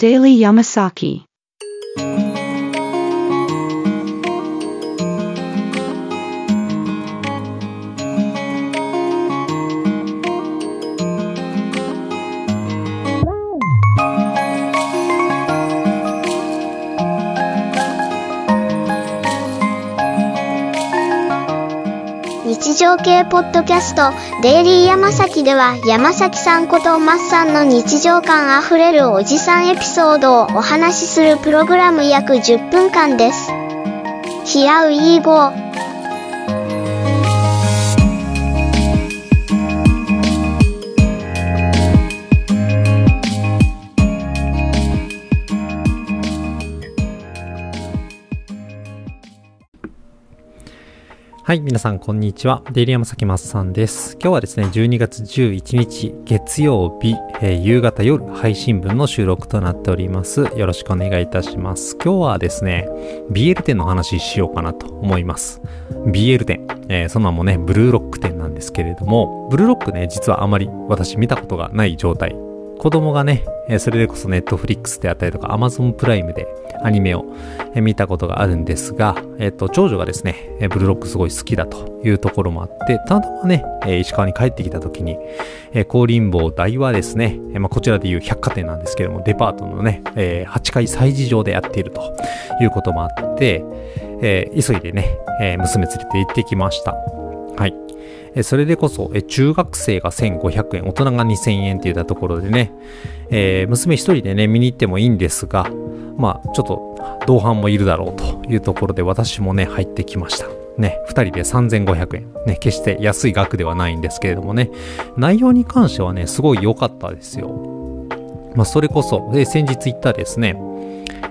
Daily Yamasaki. 系ポッドキャストデイリーヤマサキでは山崎さんことマッさんの日常感あふれるおじさんエピソードをお話しするプログラム約10分間です。ヒアウィーゴーはい、皆さん、こんにちは。デイリーヤマサキマッさんです。今日はですね、12月11日、月曜日、えー夕方夜配信分の収録となっております。よろしくお願いいたします。今日はですね、BL 店の話しようかなと思います。BL 店、えーその名もね、ブルーロック店なんですけれども、ブルーロックね、実はあまり私見たことがない状態。子供がね、それでこそネットフリックスであったりとか Amazon プライムでアニメを見たことがあるんですが、えっ、と、長女がですね、ブルーロックすごい好きだというところもあって、たまたまね、石川に帰ってきた時に、高林坊大はですね、まあ、こちらでいう百貨店なんですけども、デパートのね、8階催事場でやっているということもあって、えー急いでね、えー娘連れて行ってきました。はい。それでこそ、中学生が1500円、大人が2000円って言ったところでね、えー娘一人でね、見に行ってもいいんですが、まあ、ちょっと、同伴もいるだろうというところで、私もね、入ってきました。ね、二人で3500円。ね、決して安い額ではないんですけれどもね、内容に関してはね、すごい良かったですよ。まあ、それこそ、え先日行ったですね、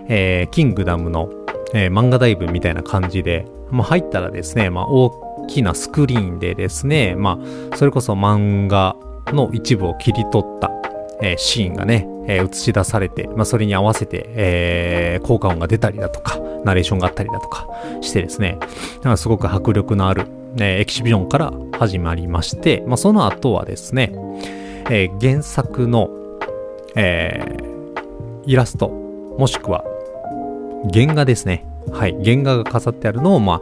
えーキングダムの、えー漫画ダイブみたいな感じで、まあ、入ったらですね、まあ、大きなスクリーンでですね、まあ、それこそ漫画の一部を切り取った、えーシーンがね、えー映し出されて、まあ、それに合わせて、えー効果音が出たりだとか、ナレーションがあったりだとかしてですね、だかすごく迫力のある、えエキシビジョンから始まりまして、まあ、その後はですね、え原作の、えイラスト、もしくは原画ですね。はい。原画が飾ってあるのを、まあ、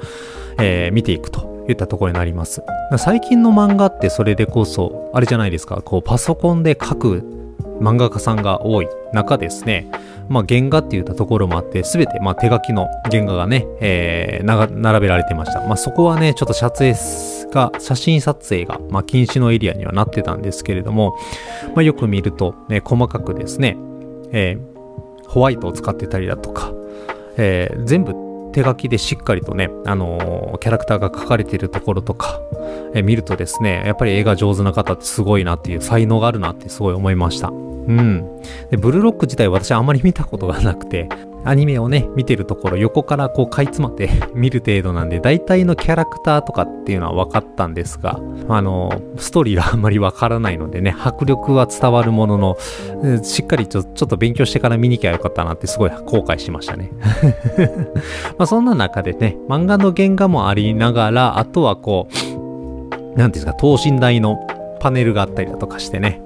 えー見ていくといったところになります。最近の漫画ってそれでこそ、あれじゃないですか、こう、パソコンで描く漫画家さんが多い中ですね、まあ、原画って言ったところもあって、すべて、まあ、手書きの原画がね、えー並べられてました。まあ、そこはね、ちょっと撮影が、写真撮影が、まあ、禁止のエリアにはなってたんですけれども、まあ、よく見ると、ね、細かくですね、えーホワイトを使ってたりだとか、えー全部手書きでしっかりとね、あのーキャラクターが書かれているところとか、えー見るとですね、やっぱり絵が上手な方ってすごいなっていう才能があるなってすごい思いました。うん。で、ブルーロック自体私あんまり見たことがなくて、アニメをね、見てるところ横からこうかいつまって 見る程度なんで、大体のキャラクターとかっていうのは分かったんですが、あのストーリーがあんまり分からないのでね、迫力は伝わるものの、しっかりちょちょっと勉強してから見に行きゃよかったなってすごい後悔しましたね。まあそんな中でね、漫画の原画もありながら、あとはこう、なんていうんですか、等身大のパネルがあったりだとかしてね、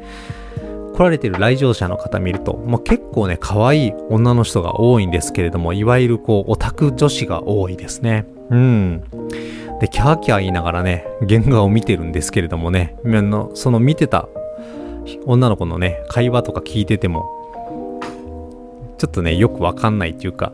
来られてる来場者の方見ると、まあ、結構ね、可愛い女の人が多いんですけれども、いわゆるこう、オタク女子が多いですね。うん。で、キャーキャー言いながらね、原画を見てるんですけれどもね、その見てた女の子のね、会話とか聞いてても、ちょっとね、よくわかんないっていうか、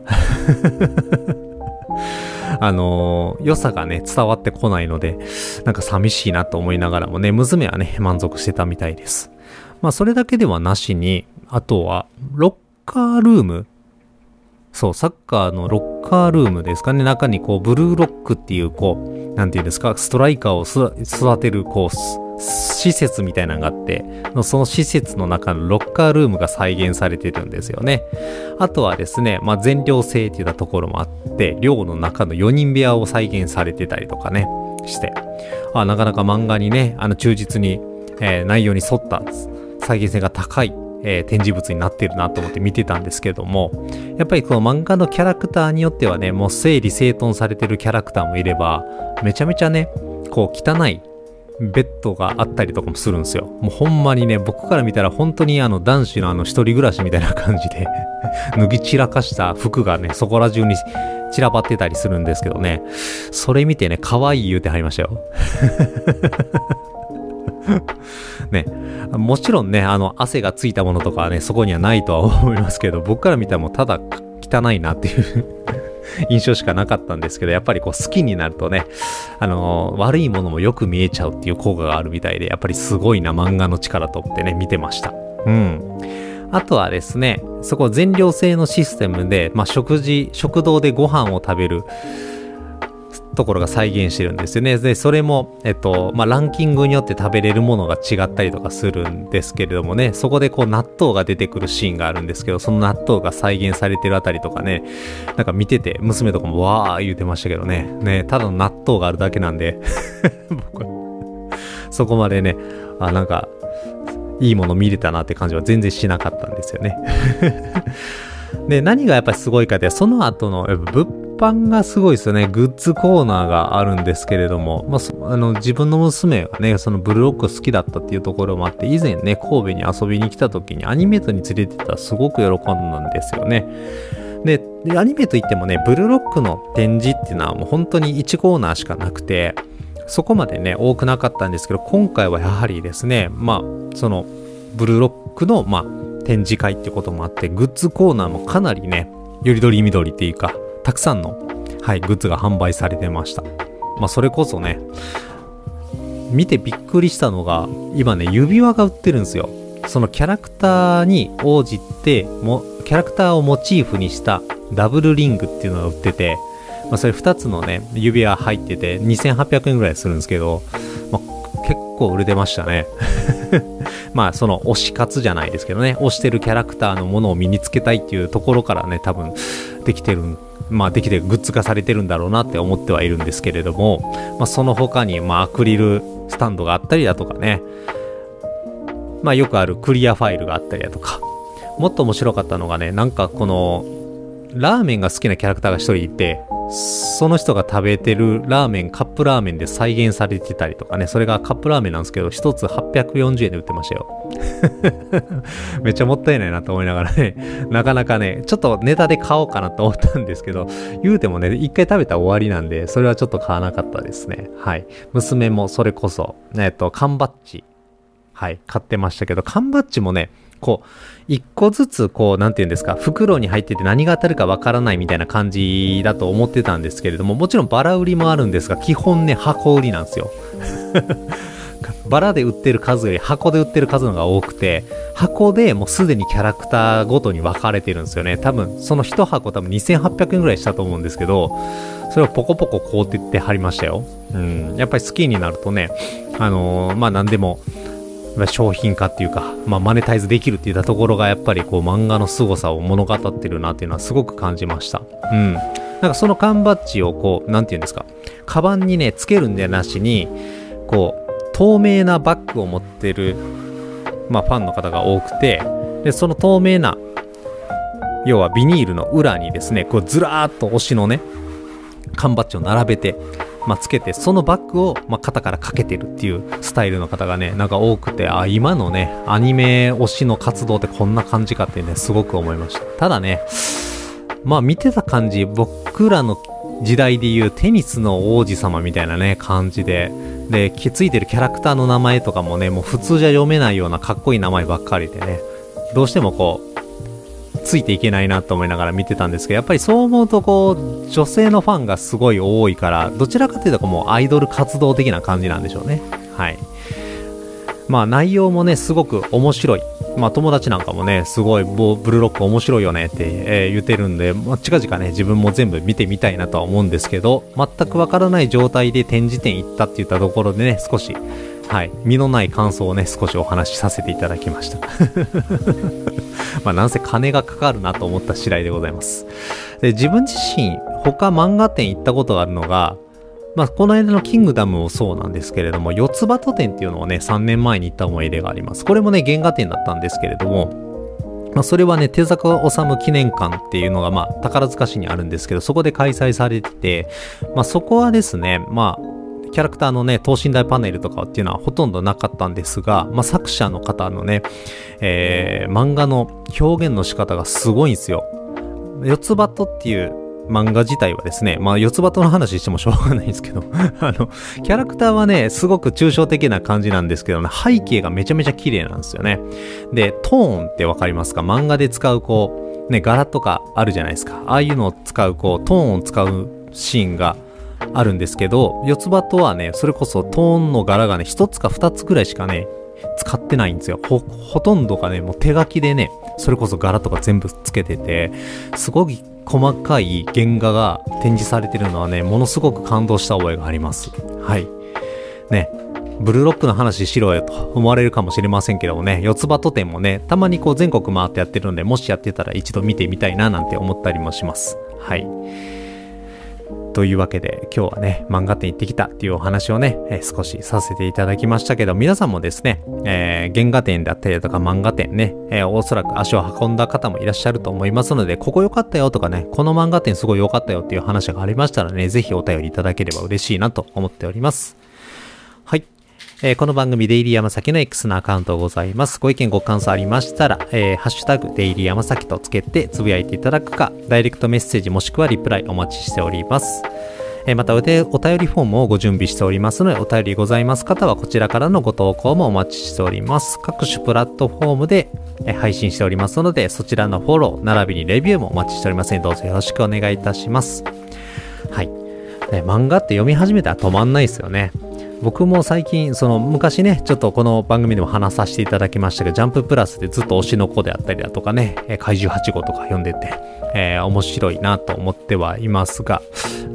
あのー良さがね、伝わってこないので、なんか寂しいなと思いながらもね、娘はね、満足してたみたいです。まあ、それだけではなしに、あとは、ロッカールームそう、サッカーのロッカールームですかね。中にこう、ブルーロックっていう、こう、なんていうんですか、ストライカーを育てる、こう、す施設みたいなのがあって、その施設の中のロッカールームが再現されてるんですよね。あとはですね、まあ、全寮制っていったところもあって、寮の中の4人部屋を再現されてたりとかね、して、あなかなか漫画にね、あの、忠実に、えー内容に沿った再現性が高い、えー展示物になってるなと思って見てたんですけども、やっぱりこの漫画のキャラクターによってはね、もう整理整頓されてるキャラクターもいれば、めちゃめちゃね、こう汚いベッドがあったりとかもするんですよ。もうほんまにね、僕から見たら本当にあの男子のあの一人暮らしみたいな感じで 脱ぎ散らかした服がね、そこら中に散らばってたりするんですけどね、それ見てね、可愛い言うてはりましたよ。ね、もちろんね、あの、汗がついたものとかはね、そこにはないとは思いますけど、僕から見たらもうただ汚いなっていう 印象しかなかったんですけど、やっぱりこう好きになるとね、あのー、悪いものもよく見えちゃうっていう効果があるみたいで、やっぱりすごいな漫画の力とってね、見てました。うん。あとはですね、そこ全寮制のシステムで、まあ、食事、食堂でご飯を食べるところが再現してるんですよね。で、それも、えっと、まあ、ランキングによって食べれるものが違ったりとかするんですけれどもね、そこでこう納豆が出てくるシーンがあるんですけど、その納豆が再現されてるあたりとかね、なんか見てて、娘とかもわー言うてましたけどね、ね、ただの納豆があるだけなんで。僕そこまでね、あ、なんか、いいもの見れたなって感じは全然しなかったんですよね。で、何がやっぱりすごいかって、その後の物販がすごいですよね。グッズコーナーがあるんですけれども、まあ、あの、自分の娘がね、そのブルロック好きだったっていうところもあって、以前ね、神戸に遊びに来た時にアニメートに連れてたらすごく喜んだんですよね。で、アニメといってもね、ブルロックの展示っていうのはもう本当に1コーナーしかなくて、そこまでね、多くなかったんですけど、今回はやはりですね、まあ、その、ブルーロックの、まあ、展示会ってこともあって、グッズコーナーもかなりね、よりどりみどりっていうか、たくさんの、はい、グッズが販売されてました。まあ、それこそね、見てびっくりしたのが、今ね、指輪が売ってるんですよ。そのキャラクターに応じて、もキャラクターをモチーフにしたダブルリングっていうのが売ってて、まあ、それ2つのね、指輪入ってて、2800円ぐらいするんですけど、まあ、結構売れてましたね。まあ、その推し活じゃないですけどね、推してるキャラクターのものを身につけたいっていうところからね、多分できてるんまあ、できてグッズ化されてるんだろうなって思ってはいるんですけれども、まあ、その他に、まあ、アクリルスタンドがあったりだとかね、まあ、よくあるクリアファイルがあったりだとか、もっと面白かったのがね、なんかこの、ラーメンが好きなキャラクターが一人いて、その人が食べてるラーメン、カップラーメンで再現されてたりとかね、それがカップラーメンなんですけど、一つ840円で売ってましたよ。めっちゃもったいないなと思いながらね、なかなかね、ちょっとネタで買おうかなと思ったんですけど、言うてもね、一回食べたら終わりなんで、それはちょっと買わなかったですね。はい。娘もそれこそ、えっと、缶バッジ、はい、買ってましたけど、缶バッジもね、こう、一個ずつ、こう、なんて言うんですか、袋に入ってて何が当たるかわからないみたいな感じだと思ってたんですけれども、もちろんバラ売りもあるんですが、基本ね、箱売りなんですよ。バラで売ってる数より箱で売ってる数のが多くて、箱でもうすでにキャラクターごとに分かれてるんですよね。多分、その一箱多分2800円ぐらいしたと思うんですけど、それをポコポコこうってって貼りましたよ。うん。やっぱり好きになるとね、あのー、まあ何でも、商品化っていうか、まあ、マネタイズできるっていったところがやっぱりこう漫画の凄さを物語ってるなっていうのはすごく感じました。うん。なんかその缶バッジをこう、なんて言うんですか、カバンにね、つけるんじゃなしに、こう、透明なバッグを持ってる、まあ、ファンの方が多くて、で、その透明な、要はビニールの裏にですね、こうずらーっと推しのね、缶バッジを並べて、まあ、つけて、そのバッグを、まあ、肩からかけてるっていうスタイルの方がね、なんか多くて、あ、今のね、アニメ推しの活動ってこんな感じかってね、すごく思いました。ただね、まあ見てた感じ、僕らの時代でいうテニスの王子様みたいなね、感じで、で、ついてるキャラクターの名前とかもね、もう普通じゃ読めないようなかっこいい名前ばっかりでね、どうしてもこう、ついていけないなと思いながら見てたんですけど、やっぱりそう思うとこう、女性のファンがすごい多いから、どちらかというともうアイドル活動的な感じなんでしょうね。はい。まあ内容もね、すごく面白い。まあ友達なんかもね、すごいブルーロック面白いよねって、えー、言ってるんで、まあ、近々ね、自分も全部見てみたいなとは思うんですけど、全くわからない状態で展示店行ったって言ったところでね、少し、はい、身のない感想をね、少しお話しさせていただきました。まあ、なんせ金がかかるなと思った次第でございます。で、自分自身、他漫画店行ったことがあるのが、まあ、この間のキングダムもそうなんですけれども、四つ葉と店っていうのをね、3年前に行った思い出があります。これもね、原画展だったんですけれども、まあ、それはね、手坂治虫記念館っていうのが、まあ、宝塚市にあるんですけど、そこで開催されてて、まあ、そこはですね、まあ、キャラクターのね、等身大パネルとかっていうのはほとんどなかったんですが、まあ、作者の方のね、えー、漫画の表現の仕方がすごいんですよ。四つ葉とっていう漫画自体はですね、まあ四つ葉との話してもしょうがないんですけど あの、キャラクターはね、すごく抽象的な感じなんですけどね、背景がめちゃめちゃ綺麗なんですよね。で、トーンってわかりますか？漫画で使うこう、ね、柄とかあるじゃないですか。ああいうのを使うこう、トーンを使うシーンがあるんですけど、四つ葉とはね、それこそトーンの柄がね、一つか二つぐらいしかね、使ってないんですよ。ほ、ほとんどがね、もう手書きでね、それこそ柄とか全部つけてて、すごい細かい原画が展示されてるのはね、ものすごく感動した覚えがあります。はい。ね。ブルーロックの話しろよと思われるかもしれませんけどもね、四つ葉と店もね、たまにこう全国回ってやってるので、もしやってたら一度見てみたいななんて思ったりもします。はい。というわけで今日はね、漫画店行ってきたっていうお話をね、えー、少しさせていただきましたけど、皆さんもですね、えー、原画展だったりだとか漫画店ね、えー、おそらく足を運んだ方もいらっしゃると思いますので、ここ良かったよとかね、この漫画店すごい良かったよっていう話がありましたらね、ぜひお便りいただければ嬉しいなと思っております。えー、この番組デイリー山崎の X のアカウントございます。ご意見ご感想ありましたら、えー、ハッシュタグデイリー山崎とつけてつぶやいていただくか、ダイレクトメッセージもしくはリプライお待ちしております。えー、またお便りフォームをご準備しておりますので、お便りございます方はこちらからのご投稿もお待ちしております。各種プラットフォームで、配信しておりますので、そちらのフォロー、並びにレビューもお待ちしておりますので、どうぞよろしくお願いいたします。はい。ね、漫画って読み始めたら止まんないですよね。僕も最近、その昔ね、ちょっとこの番組でも話させていただきましたけど、ジャンププラスでずっと推しの子であったりだとかね、怪獣8号とか読んでて、えー、面白いなと思ってはいますが、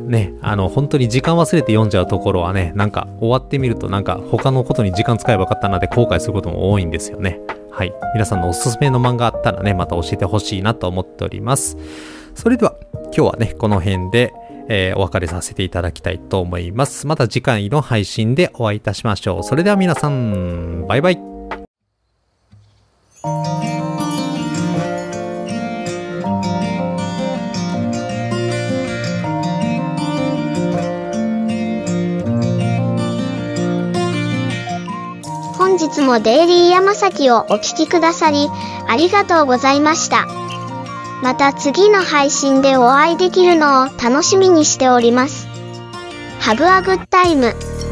ね、あの、本当に時間忘れて読んじゃうところはね、なんか終わってみるとなんか他のことに時間使えばよかったなって後悔することも多いんですよね。はい。皆さんのおすすめの漫画あったらね、また教えてほしいなと思っております。それでは、今日はね、この辺で、えー、お別れさせていただきたいと思います。また次回の配信でお会いいたしましょう。それでは皆さん、バイバイ。本日もデイリー山崎をお聴きくださり、ありがとうございました。また次の配信でお会いできるのを楽しみにしております。Have a good time!